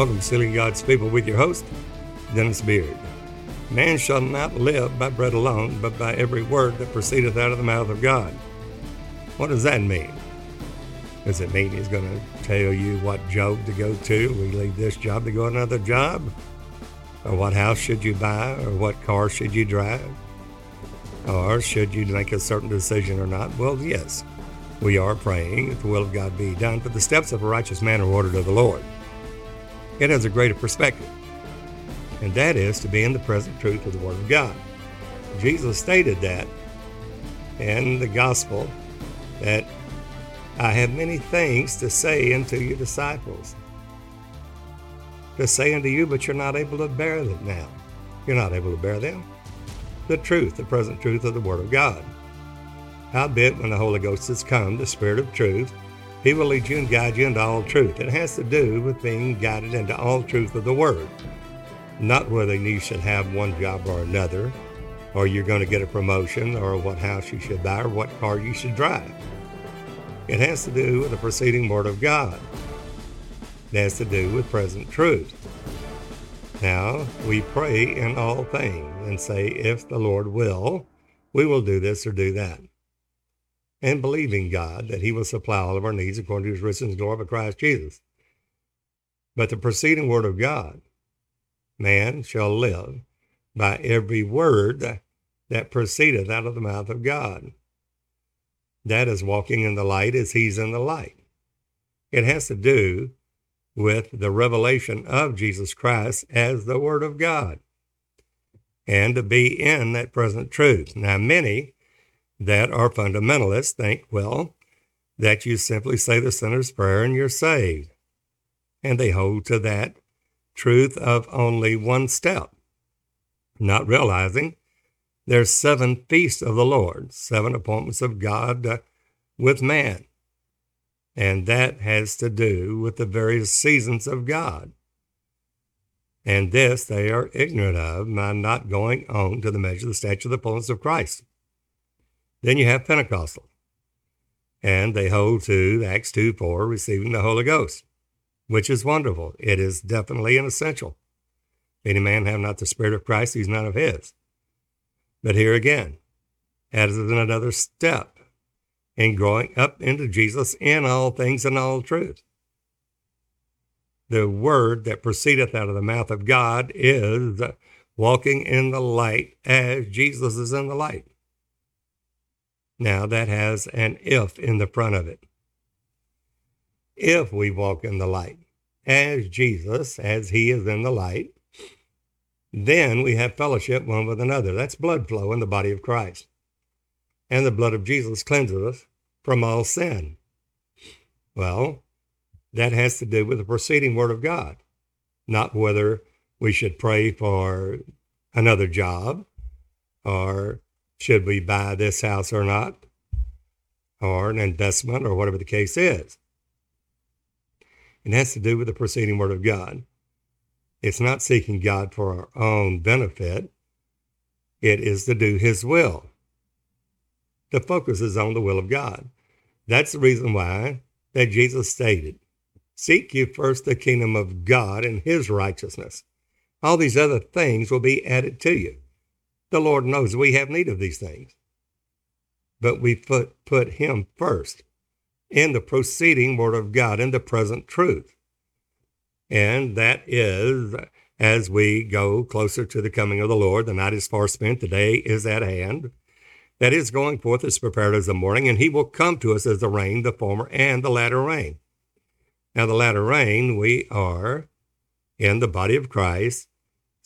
Welcome Sealing God's People with your host, Dennis Beard. Man shall not live by bread alone, but by every word that proceedeth out of the mouth of God. What does that mean? Does it mean he's going to tell you what job to go to? We leave this job to go another job? Or what house should you buy? Or what car should you drive? Or should you make a certain decision or not? Well, yes, we are praying that the will of God be done, but the steps of a righteous man are ordered of the Lord. It has a greater perspective, and that is to be in the present truth of the Word of God. Jesus stated that in the gospel that I have many things to say unto your disciples. To say unto you, but you're not able to bear them now. You're not able to bear them. The truth, the present truth of the Word of God. Howbeit, when the Holy Ghost has come, the Spirit of truth, he will lead you and guide you into all truth. It has to do with being guided into all truth of the Word. Not whether you should have one job or another, or you're going to get a promotion, or what house you should buy, or what car you should drive. It has to do with the preceding Word of God. It has to do with present truth. Now, we pray in all things and say, if the Lord will, we will do this or do that and believing God that He will supply all of our needs according to His riches and glory of Christ Jesus. But the preceding word of God, man shall live by every word that proceedeth out of the mouth of God. That is walking in the light as He's in the light. It has to do with the revelation of Jesus Christ as the Word of God and to be in that present truth. Now, many that are fundamentalists think, well, that you simply say the sinner's prayer and you're saved. And they hold to that truth of only one step, not realizing there's seven feasts of the Lord, seven appointments of God uh, with man. And that has to do with the various seasons of God. And this they are ignorant of by not going on to the measure of the stature of the fullness of Christ. Then you have Pentecostal. And they hold to Acts 2 4, receiving the Holy Ghost, which is wonderful. It is definitely an essential. Any man have not the Spirit of Christ, he's none of his. But here again, as another step in growing up into Jesus in all things and all truth. The word that proceedeth out of the mouth of God is walking in the light as Jesus is in the light. Now that has an if in the front of it. If we walk in the light, as Jesus, as he is in the light, then we have fellowship one with another. That's blood flow in the body of Christ. And the blood of Jesus cleanses us from all sin. Well, that has to do with the preceding word of God, not whether we should pray for another job or should we buy this house or not, or an investment, or whatever the case is. It has to do with the preceding Word of God. It's not seeking God for our own benefit, it is to do His will. The focus is on the will of God. That's the reason why that Jesus stated, Seek ye first the kingdom of God and His righteousness. All these other things will be added to you. The Lord knows we have need of these things. But we put, put Him first in the proceeding Word of God, in the present truth. And that is as we go closer to the coming of the Lord. The night is far spent, the day is at hand. That is going forth as prepared as the morning, and He will come to us as the rain, the former and the latter rain. Now, the latter rain, we are in the body of Christ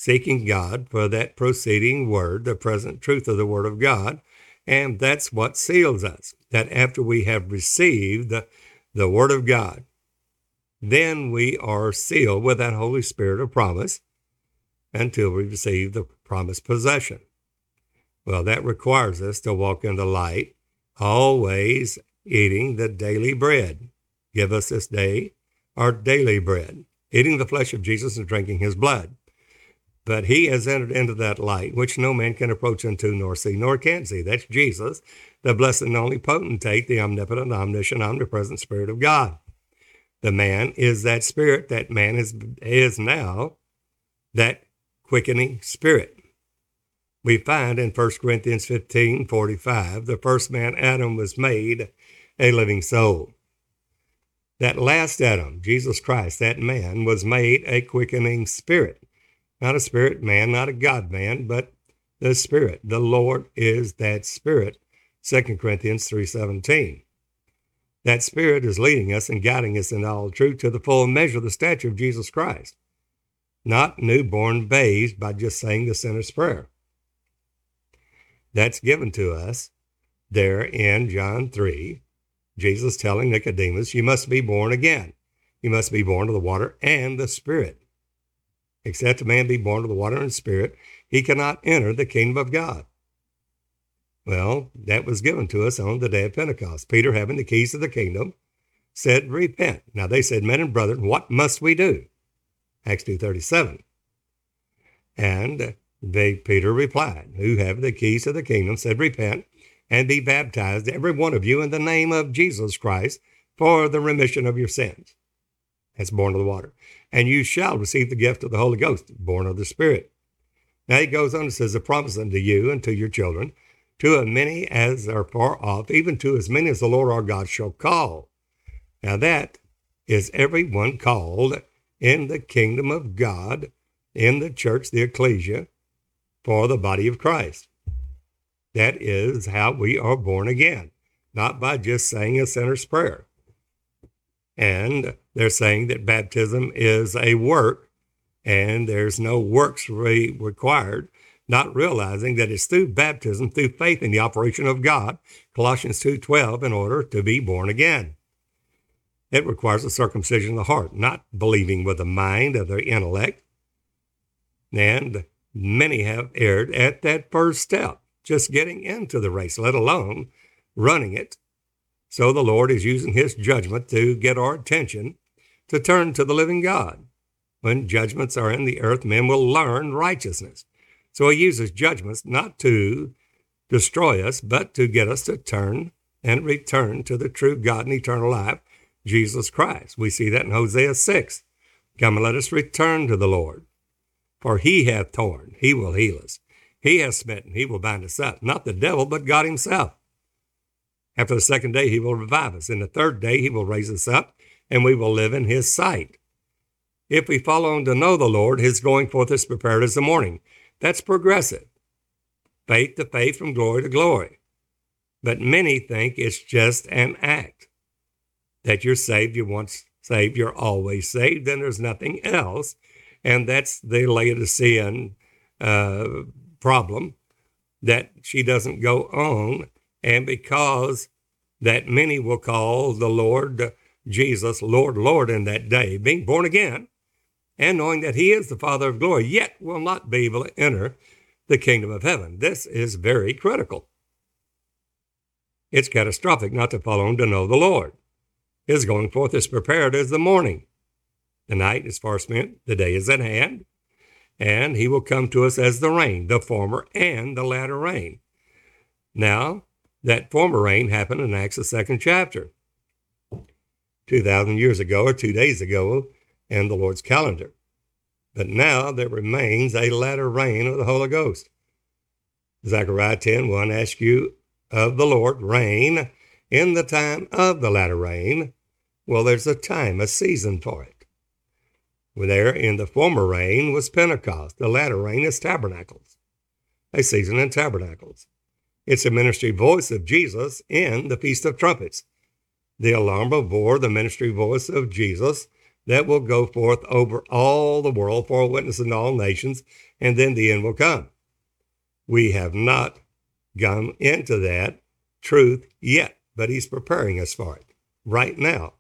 seeking God for that proceeding word, the present truth of the word of God. And that's what seals us, that after we have received the, the word of God, then we are sealed with that Holy Spirit of promise until we receive the promised possession. Well, that requires us to walk in the light, always eating the daily bread. Give us this day our daily bread, eating the flesh of Jesus and drinking his blood. But he has entered into that light, which no man can approach unto nor see, nor can see. That's Jesus, the blessed and only potentate, the omnipotent, omniscient, omnipresent Spirit of God. The man is that spirit. That man is, is now that quickening spirit. We find in 1 Corinthians 15 45, the first man, Adam, was made a living soul. That last Adam, Jesus Christ, that man, was made a quickening spirit. Not a spirit man, not a God man, but the Spirit. The Lord is that Spirit. 2 Corinthians 3.17. That Spirit is leading us and guiding us in all truth to the full measure of the stature of Jesus Christ, not newborn babes by just saying the sinner's prayer. That's given to us there in John 3, Jesus telling Nicodemus, You must be born again. You must be born of the water and the Spirit. Except a man be born of the water and Spirit, he cannot enter the kingdom of God. Well, that was given to us on the day of Pentecost. Peter, having the keys of the kingdom, said, Repent. Now they said, Men and brethren, what must we do? Acts 2.37. And they, Peter replied, Who have the keys of the kingdom, said, Repent and be baptized, every one of you, in the name of Jesus Christ for the remission of your sins. That's born of the water. And you shall receive the gift of the Holy Ghost, born of the Spirit. Now he goes on and says, A promise unto you and to your children, to as many as are far off, even to as many as the Lord our God shall call. Now that is everyone called in the kingdom of God, in the church, the ecclesia, for the body of Christ. That is how we are born again, not by just saying a sinner's prayer. And they're saying that baptism is a work and there's no works re- required not realizing that it's through baptism, through faith in the operation of God, Colossians 2:12, in order to be born again. It requires a circumcision of the heart, not believing with the mind of their intellect. And many have erred at that first step, just getting into the race, let alone running it. So the Lord is using his judgment to get our attention to turn to the living God. When judgments are in the earth, men will learn righteousness. So he uses judgments not to destroy us, but to get us to turn and return to the true God and eternal life, Jesus Christ. We see that in Hosea 6. Come and let us return to the Lord. For he hath torn, he will heal us. He hath smitten, he will bind us up. Not the devil, but God himself. After the second day, he will revive us. In the third day, he will raise us up, and we will live in his sight. If we follow him to know the Lord, his going forth is prepared as the morning. That's progressive. Faith to faith from glory to glory. But many think it's just an act. That you're saved, you're once saved, you're always saved, then there's nothing else. And that's the Laodicean uh, problem that she doesn't go on. And because that many will call the Lord Jesus, Lord, Lord in that day, being born again, and knowing that he is the Father of glory, yet will not be able to enter the kingdom of heaven. This is very critical. It's catastrophic not to follow him to know the Lord. His going forth is prepared as the morning. The night is far spent, the day is at hand, and he will come to us as the rain, the former and the latter rain. Now, that former rain happened in Acts, the second chapter. 2,000 years ago or two days ago, and the Lord's calendar. But now there remains a latter rain of the Holy Ghost. Zechariah 10 1 asks you of the Lord rain in the time of the latter rain. Well, there's a time, a season for it. There in the former rain was Pentecost. The latter rain is tabernacles, a season in tabernacles. It's the ministry voice of Jesus in the Feast of Trumpets. The alarm bore the ministry voice of Jesus that will go forth over all the world for a witness in all nations, and then the end will come. We have not gone into that truth yet, but he's preparing us for it right now.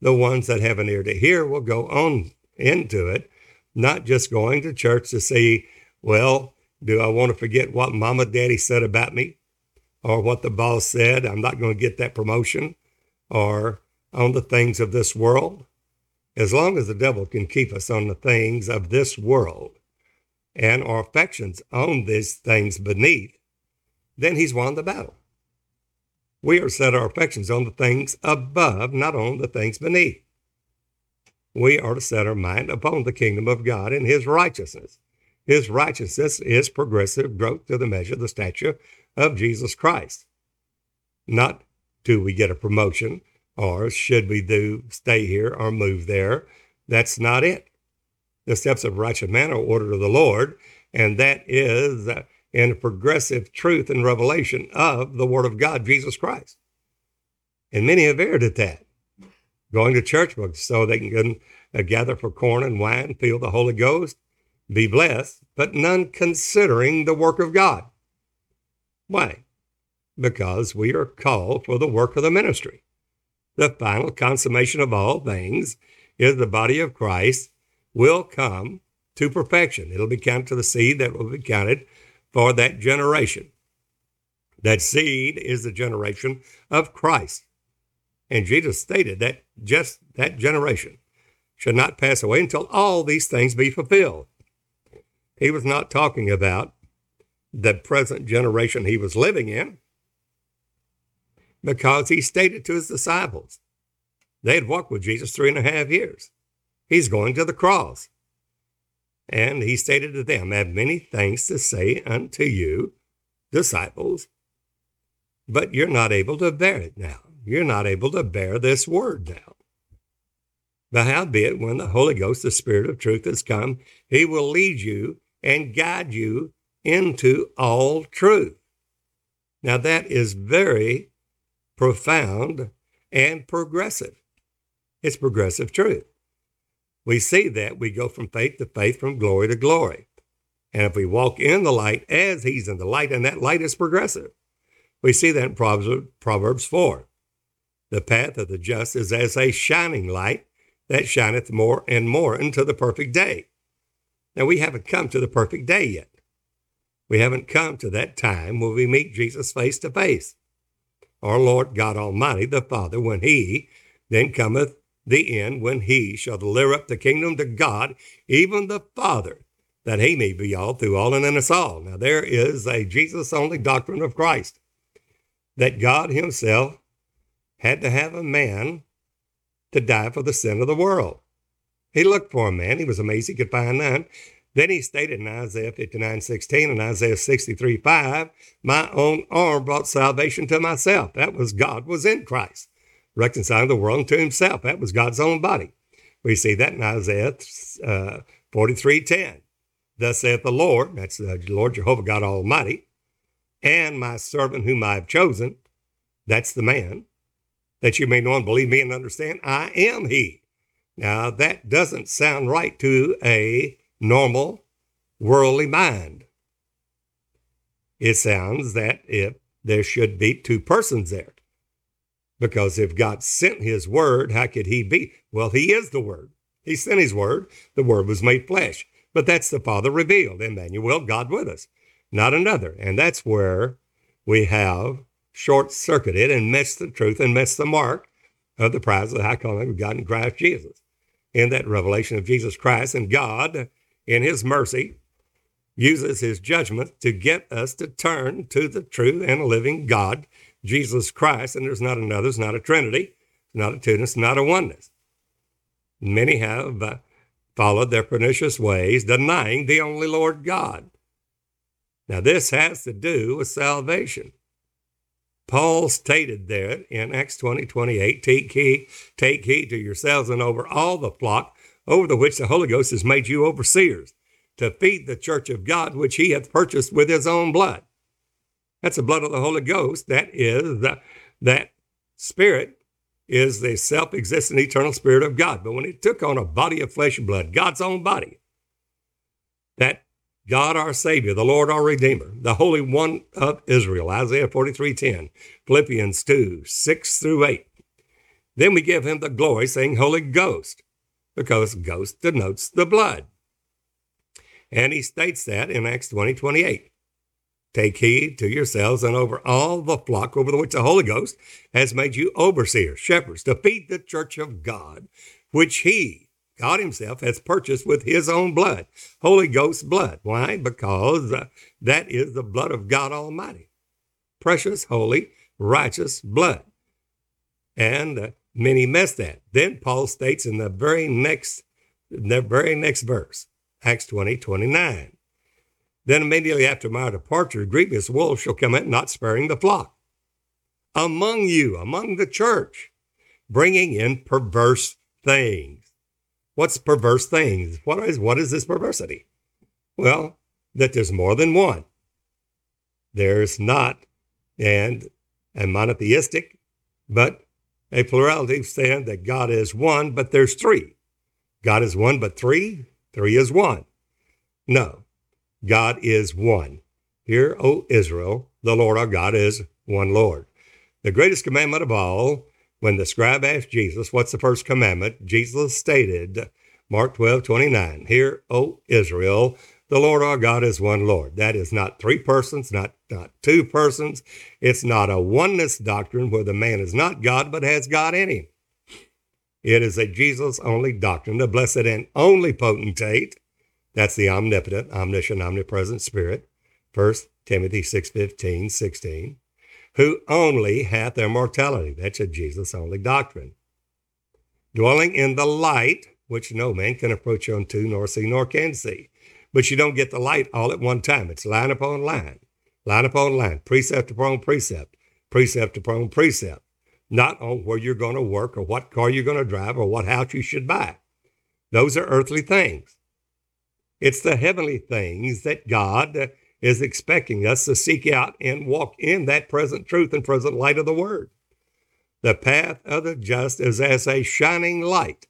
The ones that have an ear to hear will go on into it, not just going to church to see, well, do I want to forget what mama daddy said about me or what the boss said? I'm not going to get that promotion or on the things of this world as long as the devil can keep us on the things of this world and our affections on these things beneath, then he's won the battle. We are set our affections on the things above, not on the things beneath. we are to set our mind upon the kingdom of God and his righteousness. His righteousness is progressive growth to the measure, of the stature of Jesus Christ. Not do we get a promotion or should we do stay here or move there. That's not it. The steps of righteous man are ordered of the Lord, and that is in progressive truth and revelation of the Word of God, Jesus Christ. And many have erred at that, going to church books so they can uh, gather for corn and wine, feel the Holy Ghost, be blessed, but none considering the work of God. Why? Because we are called for the work of the ministry. The final consummation of all things is the body of Christ will come to perfection. It'll be counted to the seed that will be counted for that generation. That seed is the generation of Christ. And Jesus stated that just that generation should not pass away until all these things be fulfilled. He was not talking about the present generation he was living in because he stated to his disciples they had walked with Jesus three and a half years. He's going to the cross. And he stated to them, I have many things to say unto you, disciples, but you're not able to bear it now. You're not able to bear this word now. But howbeit, when the Holy Ghost, the Spirit of truth, has come, he will lead you and guide you into all truth. Now, that is very profound and progressive. It's progressive truth. We see that we go from faith to faith, from glory to glory. And if we walk in the light as he's in the light, and that light is progressive, we see that in Proverbs 4. The path of the just is as a shining light that shineth more and more into the perfect day. Now, we haven't come to the perfect day yet. We haven't come to that time when we meet Jesus face to face. Our Lord God Almighty, the Father, when He then cometh the end when he shall deliver up the kingdom to God, even the Father, that he may be all through all and in us all. Now, there is a Jesus only doctrine of Christ that God himself had to have a man to die for the sin of the world. He looked for a man. He was amazed he could find none. Then he stated in Isaiah 59 16 and Isaiah 63 5, My own arm brought salvation to myself. That was God was in Christ reconciling the world unto himself. That was God's own body. We see that in Isaiah uh, 43 10. Thus saith the Lord, that's the Lord Jehovah God Almighty, and my servant whom I have chosen, that's the man, that you may know and believe me and understand, I am he. Now, that doesn't sound right to a normal worldly mind. It sounds that if there should be two persons there. Because if God sent his word, how could he be? Well, he is the word. He sent his word. The word was made flesh. But that's the Father revealed, Emmanuel, God with us, not another. And that's where we have short circuited and missed the truth and missed the mark of the prize of the high calling of God in Christ Jesus. In that revelation of Jesus Christ and God, in his mercy, uses his judgment to get us to turn to the true and living God Jesus Christ, and there's not another, it's not a Trinity, it's not a two, it's not a oneness. Many have uh, followed their pernicious ways, denying the only Lord God. Now, this has to do with salvation. Paul stated there in Acts 20 28, take heed, take heed to yourselves and over all the flock over the which the Holy Ghost has made you overseers, to feed the church of God which he hath purchased with his own blood. That's the blood of the Holy Ghost. That is the, that spirit is the self-existent eternal spirit of God. But when it took on a body of flesh and blood, God's own body, that God our Savior, the Lord our Redeemer, the Holy One of Israel, Isaiah 43:10, Philippians 2, 6 through 8. Then we give him the glory, saying Holy Ghost, because ghost denotes the blood. And he states that in Acts 20, 28. Take heed to yourselves and over all the flock over which the Holy Ghost has made you overseers, shepherds, to feed the church of God, which he, God himself, has purchased with his own blood, Holy Ghost blood. Why? Because uh, that is the blood of God Almighty. Precious, holy, righteous blood. And uh, Many miss that. Then Paul states in the very next, the very next verse, Acts 20, 29. Then immediately after my departure, grievous wolves shall come in, not sparing the flock. Among you, among the church, bringing in perverse things. What's perverse things? What is, what is this perversity? Well, that there's more than one. There's not, and a monotheistic, but a plurality saying that God is one, but there's three. God is one, but three? Three is one. No, God is one. Hear, O Israel, the Lord our God is one Lord. The greatest commandment of all, when the scribe asked Jesus, What's the first commandment? Jesus stated, Mark 12, 29, Hear, O Israel, the Lord our God is one Lord. That is not three persons, not, not two persons. It's not a oneness doctrine where the man is not God but has God in him. It is a Jesus only doctrine, the blessed and only potentate that's the omnipotent, omniscient, omnipresent Spirit. 1 Timothy 6 15, 16. Who only hath immortality. That's a Jesus only doctrine. Dwelling in the light, which no man can approach unto, nor see, nor can see. But you don't get the light all at one time. It's line upon line, line upon line, precept upon precept, precept upon precept. Not on where you're going to work or what car you're going to drive or what house you should buy. Those are earthly things. It's the heavenly things that God is expecting us to seek out and walk in that present truth and present light of the Word. The path of the just is as a shining light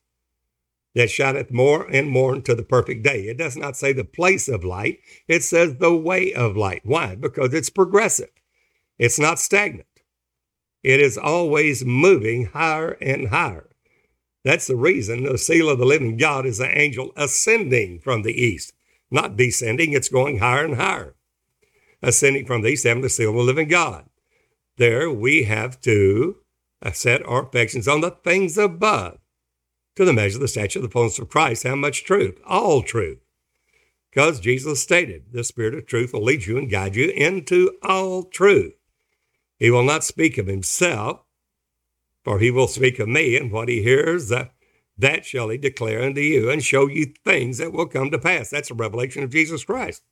that shineth more and more unto the perfect day. It does not say the place of light, it says the way of light. Why? Because it's progressive, it's not stagnant, it is always moving higher and higher. That's the reason the seal of the living God is the angel ascending from the east, not descending. It's going higher and higher. Ascending from the east, having the seal of the living God. There we have to set our affections on the things above, to the measure of the stature of the fullness of Christ. How much truth? All truth. Because Jesus stated, the Spirit of truth will lead you and guide you into all truth. He will not speak of himself, for he will speak of me, and what he hears, that, that shall he declare unto you, and show you things that will come to pass. That's a revelation of Jesus Christ.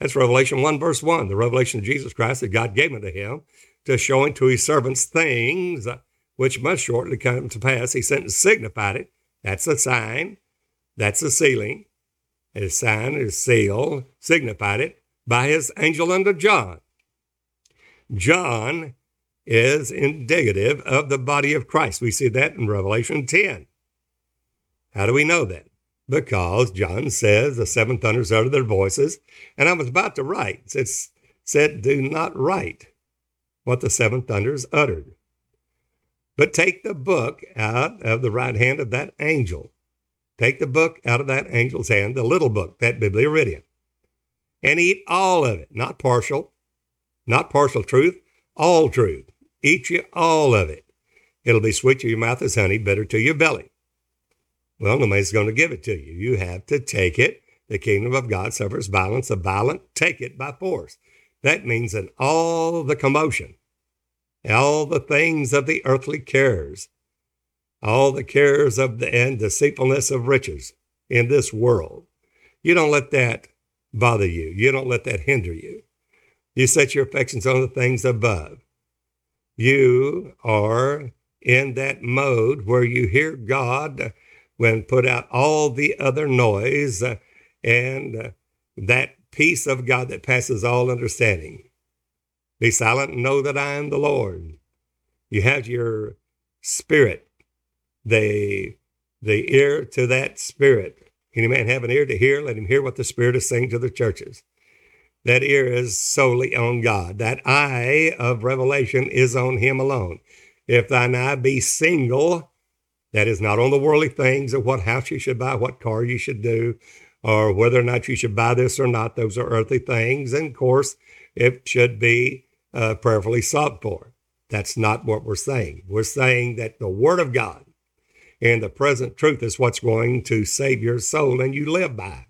That's Revelation 1, verse 1, the revelation of Jesus Christ that God gave unto him to show unto his servants things which must shortly come to pass. He sent and signified it. That's a sign. That's a sealing. His sign, his seal, signified it by his angel unto John. John is indicative of the body of Christ. We see that in Revelation 10. How do we know that? Because John says the seven thunders uttered their voices, and I was about to write. It said, Do not write what the seven thunders uttered, but take the book out of the right hand of that angel. Take the book out of that angel's hand, the little book, that Biblioridion, and eat all of it, not partial, not partial truth, all truth. Eat you all of it. It'll be sweet to your mouth as honey, bitter to your belly. Well, nobody's going to give it to you. You have to take it. The kingdom of God suffers violence. The violent take it by force. That means that all the commotion, all the things of the earthly cares, all the cares of the and deceitfulness of riches in this world, you don't let that bother you. You don't let that hinder you. You set your affections on the things above you are in that mode where you hear God when put out all the other noise uh, and uh, that peace of God that passes all understanding. Be silent and know that I am the Lord. You have your spirit, the, the ear to that spirit. Any man have an ear to hear? Let him hear what the Spirit is saying to the churches. That ear is solely on God. That eye of revelation is on Him alone. If thine eye be single, that is not on the worldly things of what house you should buy, what car you should do, or whether or not you should buy this or not. Those are earthly things. And of course, it should be uh, prayerfully sought for. That's not what we're saying. We're saying that the Word of God and the present truth is what's going to save your soul and you live by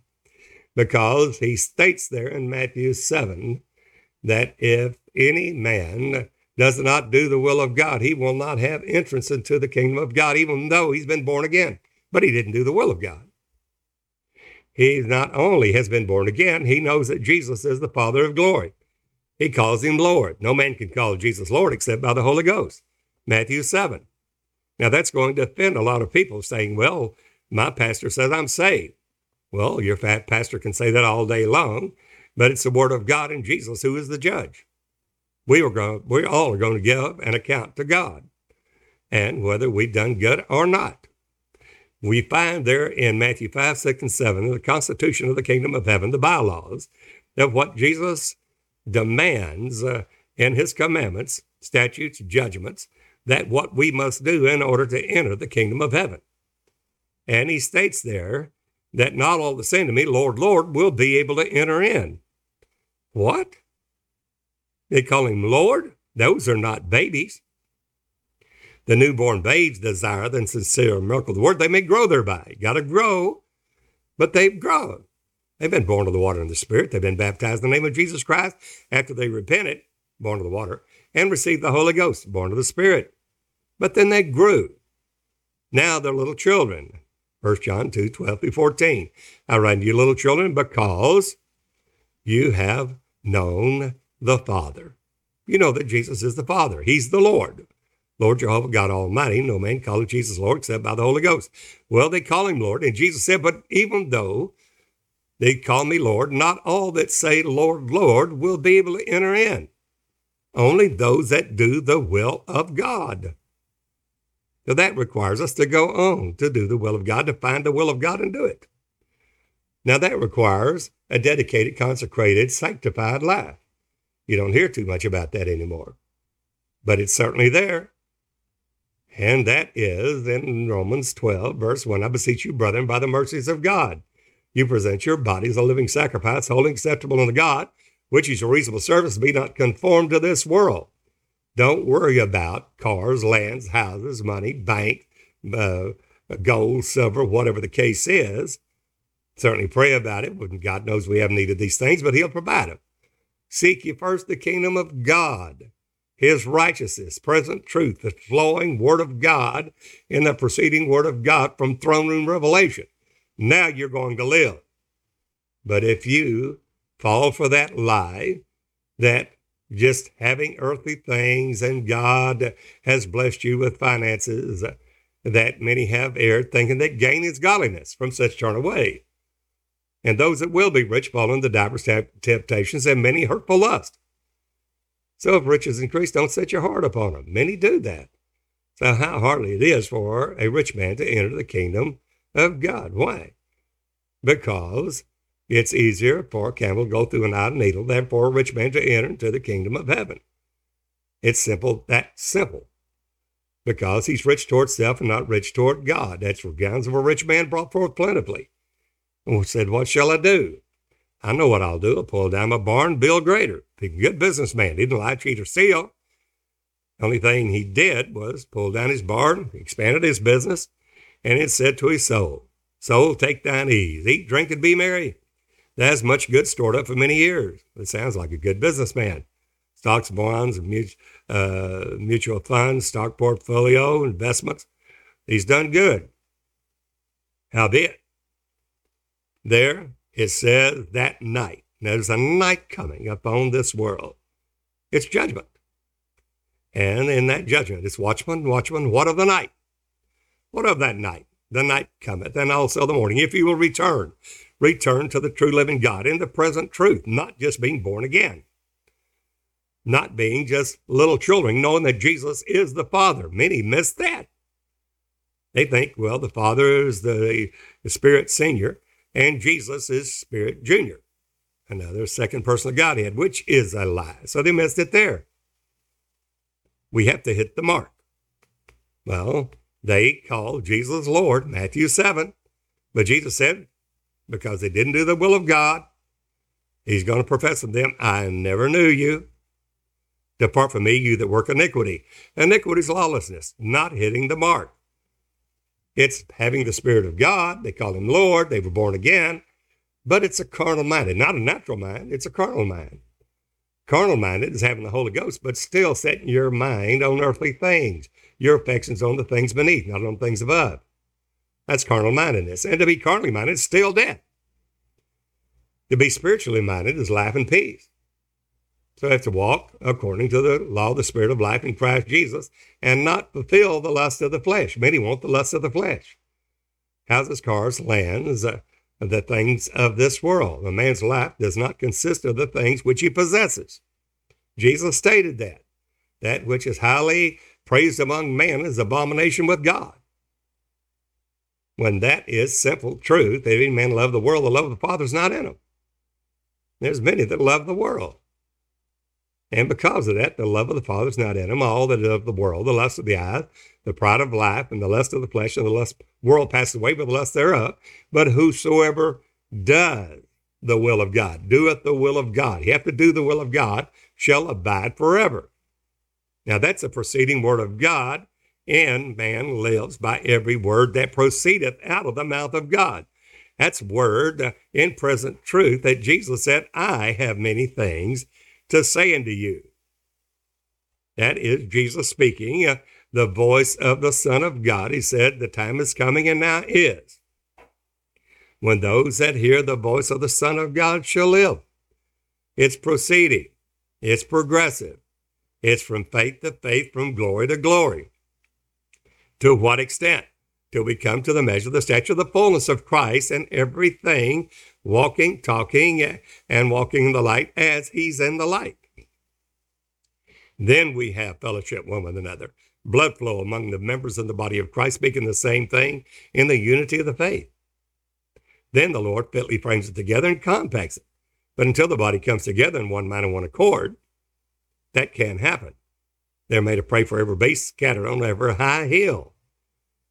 because he states there in Matthew 7 that if any man does not do the will of God, he will not have entrance into the kingdom of God, even though he's been born again. But he didn't do the will of God. He not only has been born again, he knows that Jesus is the Father of glory. He calls him Lord. No man can call Jesus Lord except by the Holy Ghost. Matthew 7. Now that's going to offend a lot of people saying, well, my pastor says I'm saved. Well, your fat pastor can say that all day long, but it's the word of God and Jesus who is the judge. We are going, we all are going to give an account to God, and whether we've done good or not. We find there in Matthew 5, 6, and 7, the constitution of the kingdom of heaven, the bylaws, that what Jesus demands uh, in his commandments, statutes, judgments, that what we must do in order to enter the kingdom of heaven. And he states there that not all that say to me, Lord, Lord, will be able to enter in. What? They call him Lord? Those are not babies. The newborn babes desire the sincere milk of the word. They may grow thereby. Got to grow, but they've grown. They've been born of the water and the Spirit. They've been baptized in the name of Jesus Christ after they repented, born of the water, and received the Holy Ghost, born of the Spirit. But then they grew. Now they're little children. 1 John 2 12 through 14. I write to you, little children, because you have known the Father. You know that Jesus is the Father, He's the Lord. Lord Jehovah God Almighty. No man calling Jesus Lord except by the Holy Ghost. Well, they call him Lord. And Jesus said, But even though they call me Lord. Not all that say, Lord, Lord, will be able to enter in. Only those that do the will of God. Now that requires us to go on to do the will of God, to find the will of God and do it. Now that requires a dedicated, consecrated, sanctified life. You don't hear too much about that anymore, but it's certainly there. And that is in Romans 12, verse 1 I beseech you, brethren, by the mercies of God, you present your body as a living sacrifice, holy acceptable unto God, which is your reasonable service. Be not conformed to this world. Don't worry about cars, lands, houses, money, bank, uh, gold, silver, whatever the case is. Certainly pray about it. God knows we have needed these things, but He'll provide them. Seek ye first the kingdom of God, His righteousness, present truth, the flowing Word of God in the preceding Word of God from throne room revelation. Now you're going to live. But if you fall for that lie that just having earthly things and God has blessed you with finances, that many have erred, thinking that gain is godliness. From such turn away. And those that will be rich fall into diverse temptations and many hurtful lusts. So if riches increase, don't set your heart upon them. Many do that. So how hardly it is for a rich man to enter the kingdom of God. Why? Because it's easier for a camel to go through an eye of a needle than for a rich man to enter into the kingdom of heaven. It's simple, that simple. Because he's rich toward self and not rich toward God. That's for gowns of a rich man brought forth plentifully. And said, What shall I do? I know what I'll do. I'll pull down my barn, build greater. He's a good businessman. He didn't lie, cheat, or steal. The only thing he did was pull down his barn, expanded his business, and it said to his soul, Soul, take thine ease, eat, drink, and be merry. That's much good stored up for many years. It sounds like a good businessman. Stocks, bonds, uh, mutual funds, stock portfolio, investments. He's done good. Howbeit, there it says that night, there's a night coming upon this world. It's judgment. And in that judgment, it's watchman, watchman, what of the night? What of that night? The night cometh, and also the morning, if you will return. Return to the true living God in the present truth, not just being born again. Not being just little children, knowing that Jesus is the Father. Many miss that. They think, well, the Father is the, the Spirit Senior, and Jesus is Spirit Junior, another second person of Godhead, which is a lie. So they missed it there. We have to hit the mark. Well, they called Jesus Lord, Matthew 7. But Jesus said, because they didn't do the will of God, he's going to profess to them, I never knew you. Depart from me, you that work iniquity. Iniquity is lawlessness, not hitting the mark. It's having the Spirit of God. They call him Lord. They were born again. But it's a carnal mind, and not a natural mind. It's a carnal mind. Carnal minded is having the Holy Ghost, but still setting your mind on earthly things, your affections on the things beneath, not on things above. That's carnal mindedness. And to be carnally minded is still death. To be spiritually minded is life and peace. So I have to walk according to the law of the Spirit of life in Christ Jesus and not fulfill the lust of the flesh. Many want the lust of the flesh. Houses, cars, lands, uh, the things of this world. A man's life does not consist of the things which he possesses. Jesus stated that. That which is highly praised among men is abomination with God. When that is simple truth, if any man love the world, the love of the Father is not in him. There's many that love the world. And because of that, the love of the Father is not in him. All that is of the world, the lust of the eyes, the pride of life, and the lust of the flesh, and the lust world passes away, but the lust thereof. But whosoever does the will of God, doeth the will of God, you have to do the will of God, shall abide forever. Now that's a proceeding word of God, and man lives by every word that proceedeth out of the mouth of God. That's word in present truth that Jesus said, I have many things to say unto you. That is Jesus speaking, uh, the voice of the Son of God. He said, The time is coming and now is when those that hear the voice of the Son of God shall live. It's proceeding, it's progressive, it's from faith to faith, from glory to glory. To what extent? Till we come to the measure of the stature of the fullness of Christ and everything walking, talking, and walking in the light as he's in the light. Then we have fellowship one with another, blood flow among the members of the body of Christ, speaking the same thing in the unity of the faith. Then the Lord fitly frames it together and compacts it. But until the body comes together in one mind and one accord, that can't happen. They're made to pray for every base scattered on every high hill.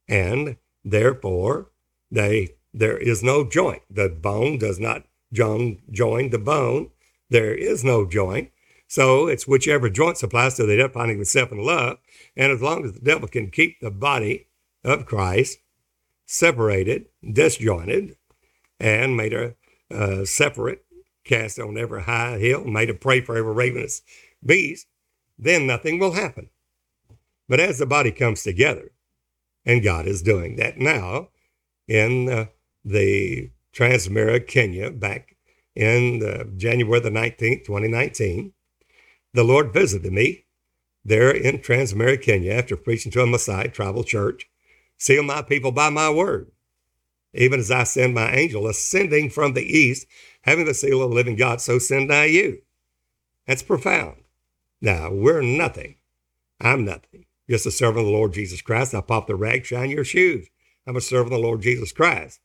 And therefore, they there is no joint. The bone does not join, join the bone. There is no joint. So it's whichever joint supplies to the identifying itself in love. And as long as the devil can keep the body of Christ separated, disjointed, and made a uh, separate, cast on every high hill, made a prey for every ravenous beast, then nothing will happen. But as the body comes together, and God is doing that now in uh, the Transmara, Kenya, back in uh, January the 19th, 2019. The Lord visited me there in Transmara, Kenya, after preaching to a Maasai tribal church. Seal my people by my word, even as I send my angel ascending from the east, having the seal of the living God, so send I you. That's profound. Now, we're nothing. I'm nothing. Just a servant of the Lord Jesus Christ. I pop the rag, shine your shoes. I'm a servant of the Lord Jesus Christ.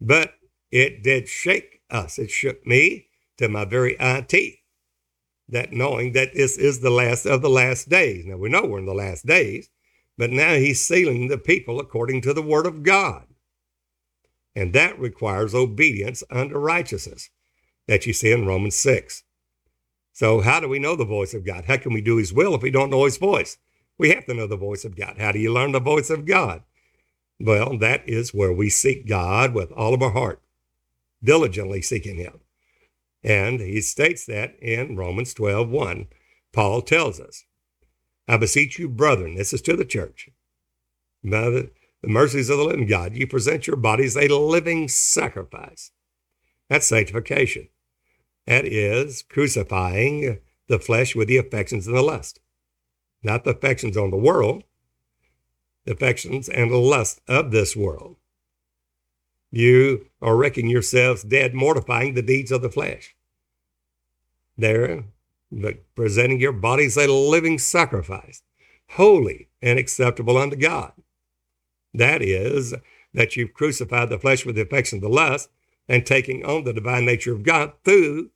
But it did shake us. It shook me to my very eye teeth. That knowing that this is the last of the last days. Now we know we're in the last days, but now he's sealing the people according to the word of God. And that requires obedience unto righteousness that you see in Romans 6. So, how do we know the voice of God? How can we do his will if we don't know his voice? We have to know the voice of God. How do you learn the voice of God? Well, that is where we seek God with all of our heart, diligently seeking Him. And he states that in Romans 12 1. Paul tells us, I beseech you, brethren, this is to the church, by the, the mercies of the living God, you present your bodies a living sacrifice. That's sanctification. That is crucifying the flesh with the affections and the lust. Not the affections on the world, the affections, and the lust of this world. You are reckoning yourselves dead, mortifying the deeds of the flesh. There, but presenting your bodies a living sacrifice, holy and acceptable unto God. That is, that you've crucified the flesh with the affections of the lust and taking on the divine nature of God through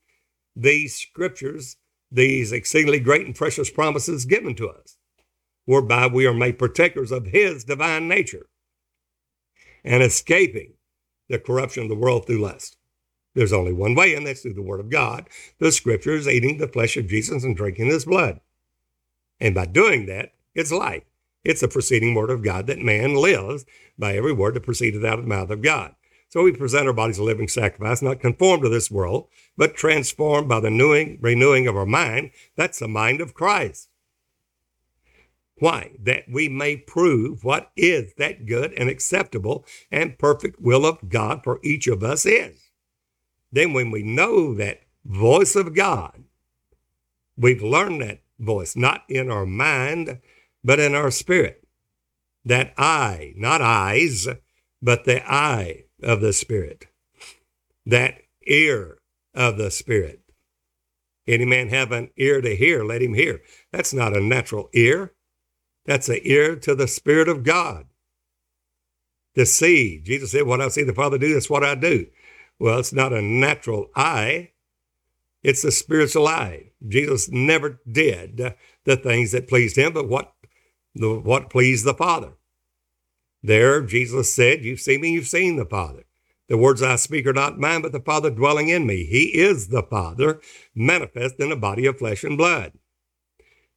these scriptures, these exceedingly great and precious promises given to us whereby we are made partakers of his divine nature and escaping the corruption of the world through lust. There's only one way, and that's through the Word of God, the Scriptures, eating the flesh of Jesus and drinking his blood. And by doing that, it's life. It's the proceeding Word of God that man lives by every word that proceedeth out of the mouth of God. So we present our bodies a living sacrifice, not conformed to this world, but transformed by the renewing, renewing of our mind. That's the mind of Christ. Why? That we may prove what is that good and acceptable and perfect will of God for each of us is. Then, when we know that voice of God, we've learned that voice, not in our mind, but in our spirit. That eye, not eyes, but the eye of the Spirit, that ear of the Spirit. Any man have an ear to hear, let him hear. That's not a natural ear. That's an ear to the Spirit of God. To see. Jesus said, What I see the Father do, that's what I do. Well, it's not a natural eye, it's a spiritual eye. Jesus never did the things that pleased him, but what, the, what pleased the Father. There, Jesus said, You've seen me, you've seen the Father. The words I speak are not mine, but the Father dwelling in me. He is the Father, manifest in a body of flesh and blood.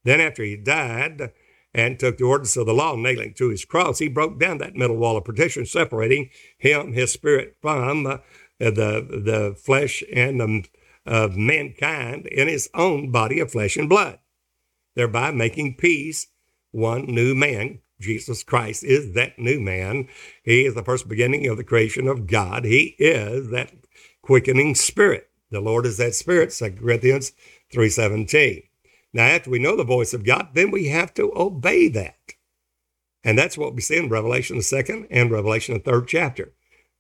Then, after he died and took the ordinance of the law, nailing to his cross, he broke down that middle wall of partition, separating him, his spirit, from uh, the, the flesh and the, of mankind in his own body of flesh and blood, thereby making peace one new man Jesus Christ is that new man. He is the first beginning of the creation of God. He is that quickening spirit. The Lord is that spirit, 2 Corinthians 3.17. Now, after we know the voice of God, then we have to obey that. And that's what we see in Revelation, the second and Revelation, the third chapter.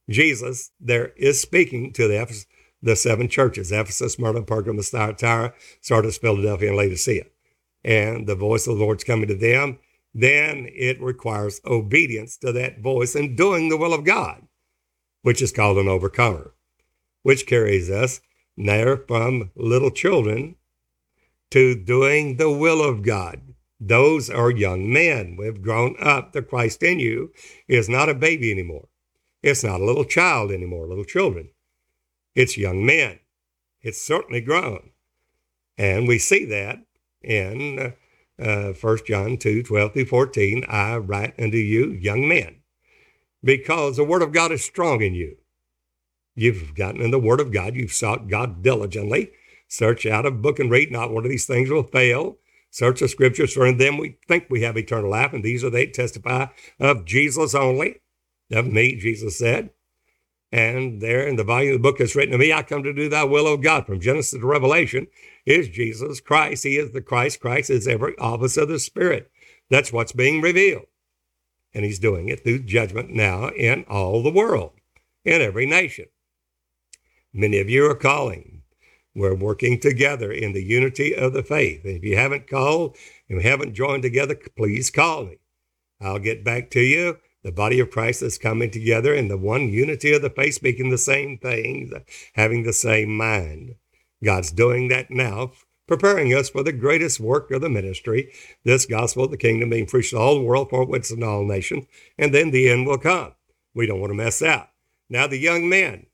Jesus there is speaking to the, the seven churches, Ephesus, Smyrna, Pergamos, Thyatira, Sardis, Philadelphia, and Laodicea. And the voice of the Lord's coming to them then it requires obedience to that voice and doing the will of God, which is called an overcomer, which carries us there from little children to doing the will of God. Those are young men. We've grown up. The Christ in you is not a baby anymore. It's not a little child anymore, little children. It's young men. It's certainly grown. And we see that in uh, 1 John 2 12 through 14, I write unto you, young men, because the word of God is strong in you. You've gotten in the word of God, you've sought God diligently. Search out a book and read, not one of these things will fail. Search the scriptures, for in them we think we have eternal life, and these are they testify of Jesus only. Of me, Jesus said. And there in the volume of the book that's written to me, I come to do thy will, O God, from Genesis to Revelation, is Jesus Christ. He is the Christ. Christ is every office of the Spirit. That's what's being revealed. And he's doing it through judgment now in all the world, in every nation. Many of you are calling. We're working together in the unity of the faith. If you haven't called and haven't joined together, please call me. I'll get back to you the body of Christ is coming together in the one unity of the faith, speaking the same things, having the same mind. God's doing that now, preparing us for the greatest work of the ministry, this gospel of the kingdom being preached to all the world for witness in all nations, and then the end will come. We don't want to mess out. Now, the young men.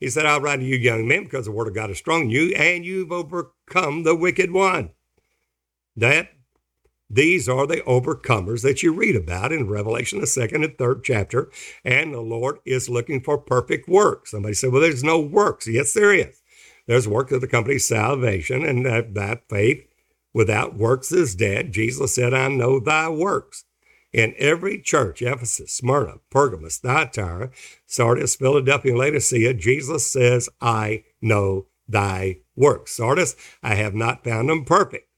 He said, I'll write to you, young men, because the word of God is strong in you, and you've overcome the wicked one. That these are the overcomers that you read about in Revelation, the second and third chapter. And the Lord is looking for perfect works. Somebody said, well, there's no works. Yes, there is. There's work of the company's salvation, and that, that faith without works is dead. Jesus said, I know thy works. In every church, Ephesus, Smyrna, Pergamos, Thyatira, Sardis, Philadelphia, and Laodicea, Jesus says, I know thy works. Sardis, I have not found them perfect.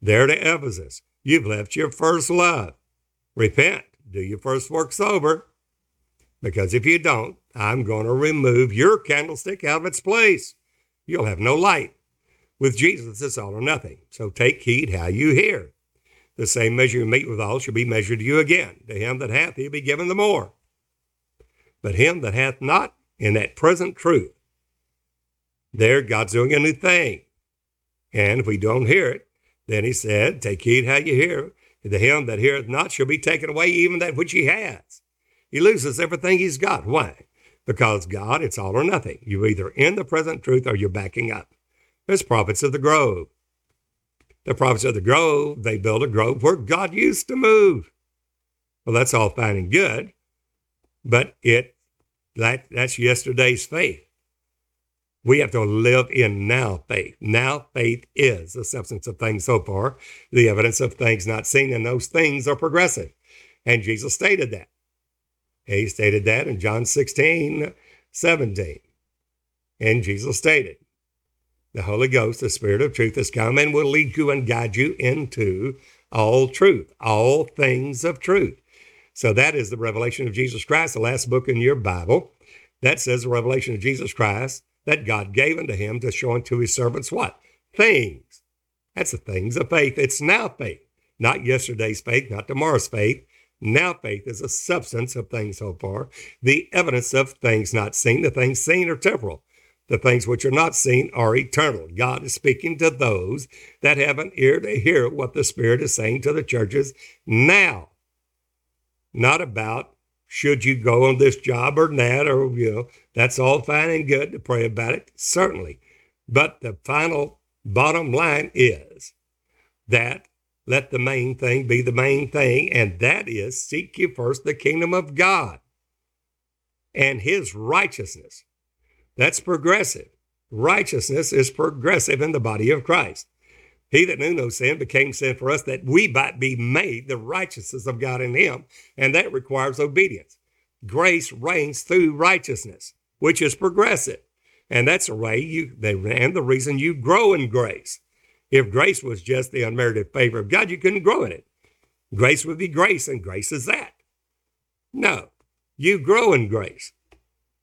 There to Ephesus, you've left your first love. Repent, do your first work sober, because if you don't, I'm going to remove your candlestick out of its place. You'll have no light. With Jesus, it's all or nothing. So take heed how you hear. The same measure you meet withal shall be measured to you again. To him that hath, he'll be given the more. But him that hath not, in that present truth, there God's doing a new thing. And if we don't hear it, then he said, Take heed how you hear. To him that heareth not shall be taken away, even that which he has. He loses everything he's got. Why? Because God, it's all or nothing. You're either in the present truth or you're backing up. There's prophets of the grove. The prophets of the grove, they build a grove where God used to move. Well, that's all fine and good, but it That, that's yesterday's faith. We have to live in now faith. Now faith is the substance of things so far, the evidence of things not seen, and those things are progressive. And Jesus stated that. He stated that in John 16, 17. And Jesus stated, The Holy Ghost, the Spirit of truth, has come and will lead you and guide you into all truth, all things of truth. So that is the revelation of Jesus Christ, the last book in your Bible. That says the revelation of Jesus Christ that God gave unto him to show unto his servants what? Things. That's the things of faith. It's now faith, not yesterday's faith, not tomorrow's faith. Now faith is a substance of things hoped for, the evidence of things not seen. The things seen are temporal. The things which are not seen are eternal. God is speaking to those that have an ear to hear what the Spirit is saying to the churches now. Not about should you go on this job or not, or, you know, that's all fine and good to pray about it, certainly. But the final bottom line is that let the main thing be the main thing, and that is seek you first the kingdom of God and his righteousness. That's progressive. Righteousness is progressive in the body of Christ. He that knew no sin became sin for us that we might be made the righteousness of God in him, and that requires obedience. Grace reigns through righteousness, which is progressive. And that's the way you, they, and the reason you grow in grace. If grace was just the unmerited favor of God, you couldn't grow in it. Grace would be grace, and grace is that. No, you grow in grace.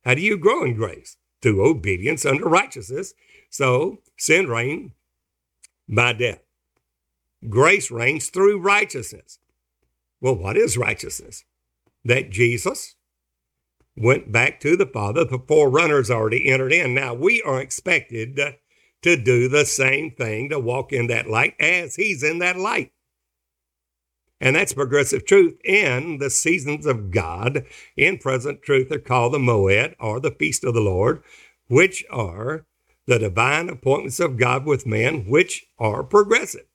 How do you grow in grace? Through obedience under righteousness. So sin reigned by death. Grace reigns through righteousness. Well, what is righteousness? That Jesus went back to the Father. The forerunners already entered in. Now we are expected to do the same thing, to walk in that light as He's in that light. And that's progressive truth in the seasons of God. In present truth, they're called the Moed or the Feast of the Lord, which are the divine appointments of God with man, which are progressive.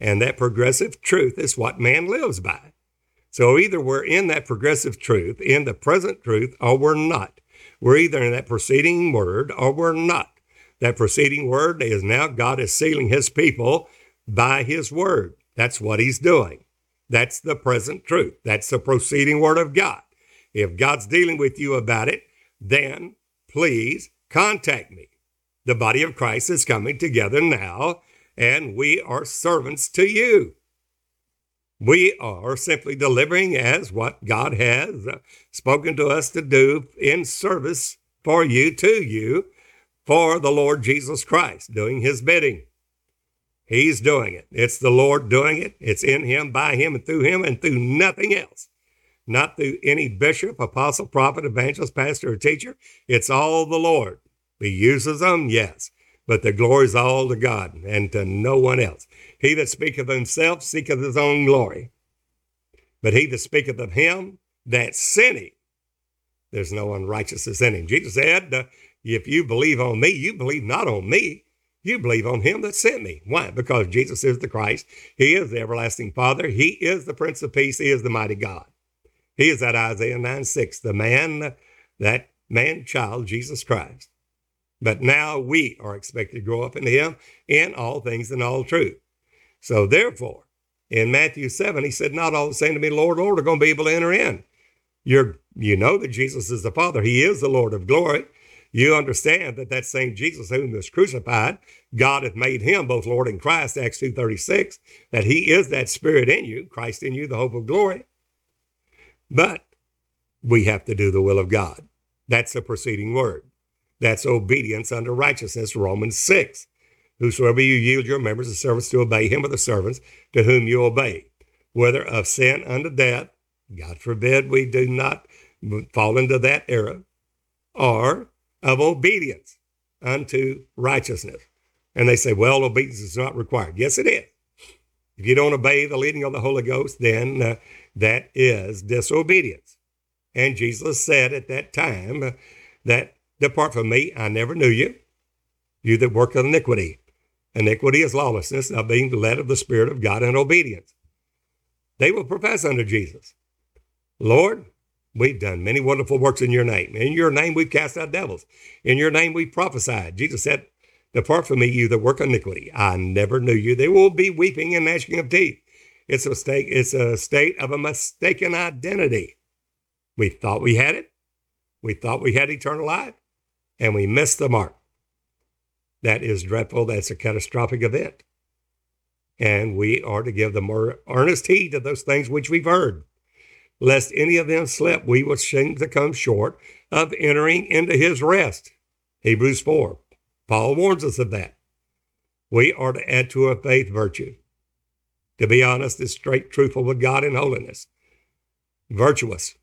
And that progressive truth is what man lives by. So either we're in that progressive truth, in the present truth, or we're not. We're either in that preceding word or we're not. That preceding word is now God is sealing his people by his word. That's what he's doing. That's the present truth. That's the proceeding word of God. If God's dealing with you about it, then please contact me. The body of Christ is coming together now, and we are servants to you. We are simply delivering as what God has uh, spoken to us to do in service for you, to you, for the Lord Jesus Christ, doing his bidding. He's doing it. It's the Lord doing it. It's in him, by him, and through him, and through nothing else. Not through any bishop, apostle, prophet, evangelist, pastor, or teacher. It's all the Lord. He uses them, yes, but the glory is all to God and to no one else. He that speaketh of himself seeketh his own glory. But he that speaketh of him that him, there's no unrighteousness in him. Jesus said, uh, if you believe on me, you believe not on me. You believe on him that sent me. Why? Because Jesus is the Christ. He is the everlasting Father. He is the Prince of Peace. He is the mighty God. He is that Isaiah 9 6, the man, that man child, Jesus Christ. But now we are expected to grow up into him in all things and all truth. So therefore, in Matthew 7, he said, Not all saying to me, Lord, Lord, are going to be able to enter in. You're, you know that Jesus is the Father. He is the Lord of glory you understand that that same Jesus whom was crucified, God hath made him both Lord and Christ, Acts 2.36, that he is that spirit in you, Christ in you, the hope of glory. But we have to do the will of God. That's the preceding word. That's obedience unto righteousness, Romans 6. Whosoever you yield your members of service to obey him or the servants to whom you obey, whether of sin unto death, God forbid we do not fall into that error, or of obedience unto righteousness. And they say, well, obedience is not required. Yes, it is. If you don't obey the leading of the Holy Ghost, then uh, that is disobedience. And Jesus said at that time uh, that, Depart from me, I never knew you, you that work iniquity. Iniquity is lawlessness, not being led of the Spirit of God in obedience. They will profess unto Jesus, Lord, We've done many wonderful works in your name. In your name, we've cast out devils. In your name, we prophesied. Jesus said, Depart from me, you that work iniquity. I never knew you. There will be weeping and gnashing of teeth. It's a mistake. it's a state of a mistaken identity. We thought we had it. We thought we had eternal life, and we missed the mark. That is dreadful. That's a catastrophic event. And we are to give the more earnest heed to those things which we've heard lest any of them slip, we will seem to come short of entering into his rest. Hebrews 4. Paul warns us of that. We are to add to our faith virtue. To be honest, is straight, truthful with God in holiness, virtuous,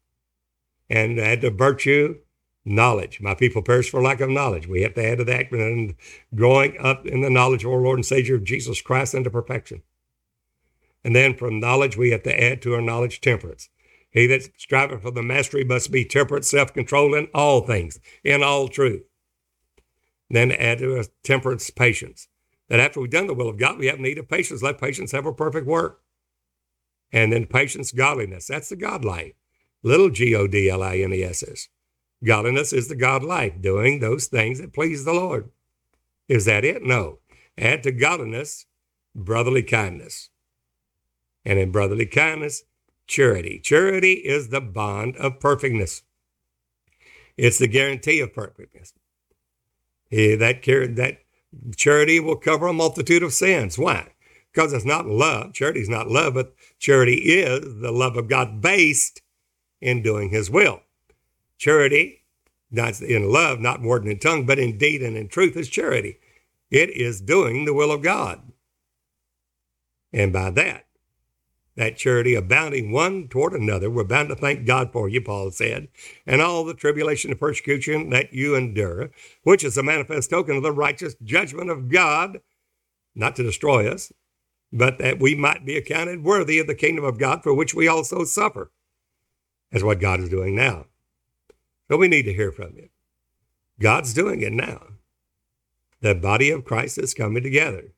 and add to virtue knowledge. My people perish for lack of knowledge. We have to add to that and growing up in the knowledge of our Lord and Savior Jesus Christ into perfection. And then from knowledge, we have to add to our knowledge temperance. He that striveth for the mastery must be temperate, self controlled in all things, in all truth. Then add to us temperance, patience. That after we've done the will of God, we have need of patience. Let patience have a perfect work. And then patience, godliness. That's the God life. Little G O D L I N E S S. Godliness is the God life, doing those things that please the Lord. Is that it? No. Add to godliness brotherly kindness. And in brotherly kindness, charity. Charity is the bond of perfectness. It's the guarantee of perfectness. That, that charity will cover a multitude of sins. Why? Because it's not love. Charity is not love, but charity is the love of God based in doing his will. Charity, not in love, not word and in tongue, but in deed and in truth, is charity. It is doing the will of God. And by that, that charity abounding one toward another. We're bound to thank God for you, Paul said, and all the tribulation and persecution that you endure, which is a manifest token of the righteous judgment of God, not to destroy us, but that we might be accounted worthy of the kingdom of God for which we also suffer. That's what God is doing now. So we need to hear from you. God's doing it now. The body of Christ is coming together.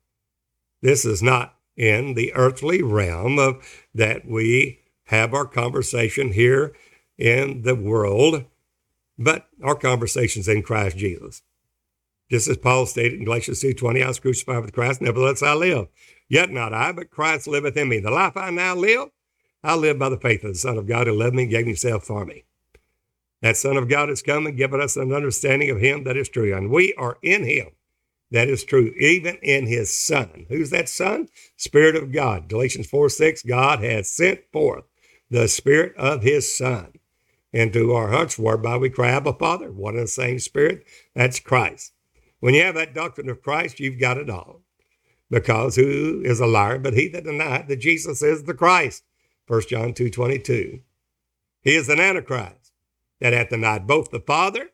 This is not in the earthly realm of that we have our conversation here in the world, but our conversations in Christ Jesus. Just as Paul stated in Galatians 2.20, I was crucified with Christ, nevertheless I live. Yet not I, but Christ liveth in me. The life I now live, I live by the faith of the Son of God who loved me and gave himself for me. That Son of God has come and given us an understanding of him that is true. And we are in him. That is true, even in his son. Who's that son? Spirit of God. Galatians 4 6, God has sent forth the Spirit of his son into our hearts, whereby we cry, Abba, Father, one and the same Spirit. That's Christ. When you have that doctrine of Christ, you've got it all. Because who is a liar but he that denied that Jesus is the Christ? 1 John 2 22. He is an Antichrist that hath denied both the Father.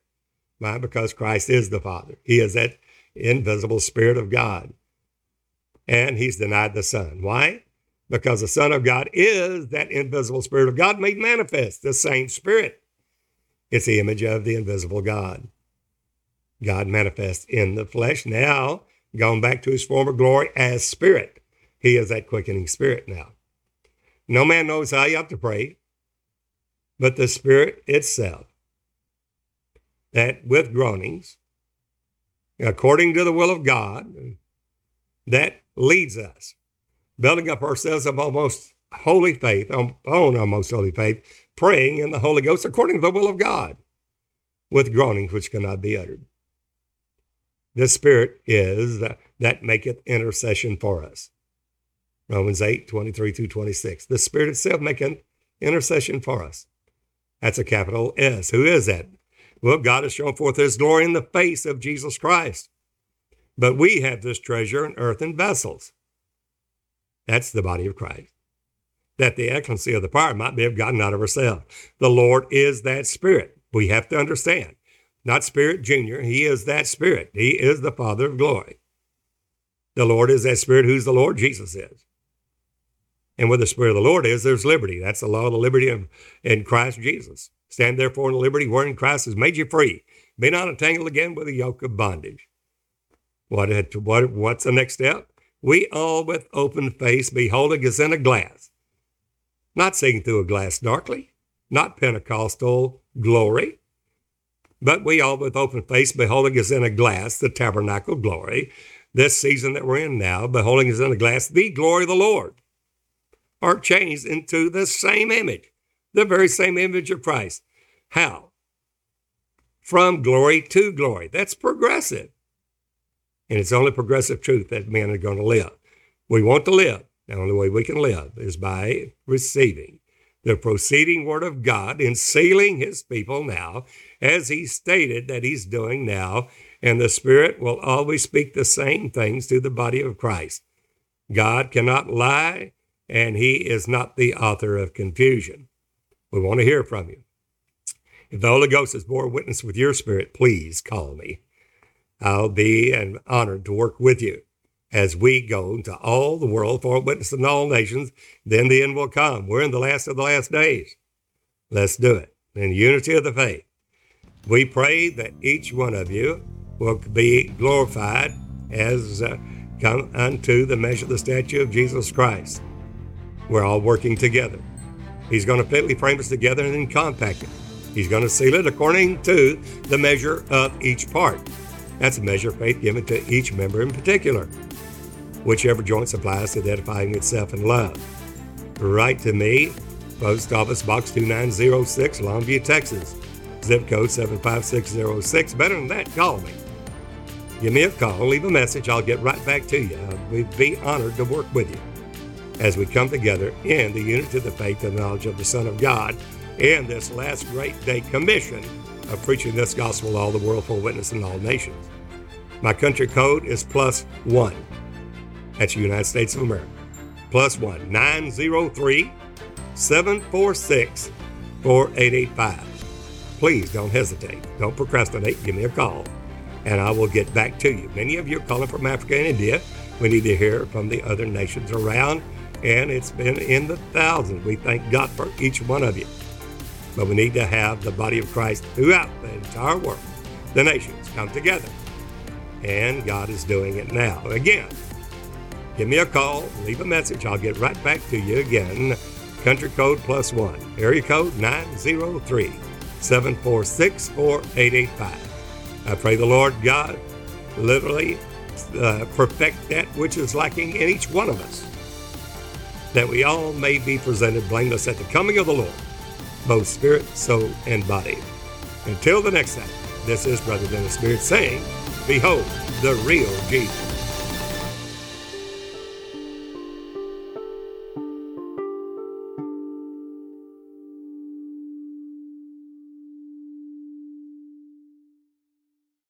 Why? Because Christ is the Father. He is that invisible Spirit of God. And he's denied the Son. Why? Because the Son of God is that invisible Spirit of God made manifest, the same Spirit. It's the image of the invisible God. God manifest in the flesh, now gone back to his former glory as Spirit. He is that quickening Spirit now. No man knows how you have to pray, but the Spirit itself, that with groanings, according to the will of God that leads us, building up ourselves of almost holy faith, on, almost holy faith, praying in the Holy Ghost according to the will of God, with groanings which cannot be uttered. The Spirit is that, that maketh intercession for us. Romans 8, 23 through 26. The Spirit itself maketh intercession for us. That's a capital S. Who is that? Well, God has shown forth his glory in the face of Jesus Christ. But we have this treasure in earthen vessels. That's the body of Christ. That the excellency of the power might be of God, not of ourselves. The Lord is that Spirit. We have to understand. Not Spirit Junior. He is that Spirit. He is the Father of glory. The Lord is that Spirit. Who's the Lord? Jesus is. And where the Spirit of the Lord is, there's liberty. That's the law of the liberty of, in Christ Jesus. Stand therefore in liberty wherein Christ has made you free. Be not entangled again with the yoke of bondage. What, what, what's the next step? We all with open face beholding as in a glass. Not seeing through a glass darkly, not Pentecostal glory. But we all with open face, beholding as in a glass the tabernacle glory, this season that we're in now, beholding as in a glass the glory of the Lord, are changed into the same image, the very same image of Christ. How? From glory to glory. That's progressive. And it's only progressive truth that men are going to live. We want to live. The only way we can live is by receiving the proceeding word of God and sealing his people now, as he stated that he's doing now. And the Spirit will always speak the same things to the body of Christ. God cannot lie, and he is not the author of confusion. We want to hear from you. If the Holy Ghost has borne witness with your spirit, please call me. I'll be an honored to work with you as we go into all the world for witness in all nations. Then the end will come. We're in the last of the last days. Let's do it in unity of the faith. We pray that each one of you will be glorified as uh, come unto the measure of the statue of Jesus Christ. We're all working together. He's going to fitly frame us together and then compact it. He's going to seal it according to the measure of each part. That's a measure of faith given to each member in particular, whichever joint supplies identifying itself in love. Write to me, Post Office Box 2906, Longview, Texas, zip code 75606. Better than that, call me. Give me a call, leave a message, I'll get right back to you. We'd be honored to work with you as we come together in the unity of the faith and knowledge of the Son of God in this last great day commission of preaching this gospel to all the world for witness in all nations. My country code is plus one. That's the United States of America. Plus one, 903 746 4885. Please don't hesitate. Don't procrastinate. Give me a call and I will get back to you. Many of you are calling from Africa and India. We need to hear from the other nations around, and it's been in the thousands. We thank God for each one of you. But we need to have the body of Christ throughout the entire world. The nations come together. And God is doing it now. Again, give me a call, leave a message. I'll get right back to you again. Country code plus one, area code 903 746 4885. I pray the Lord God literally uh, perfect that which is lacking in each one of us, that we all may be presented blameless at the coming of the Lord both spirit, soul, and body. Until the next time, this is Brother Dennis Beard saying, Behold the real Jesus.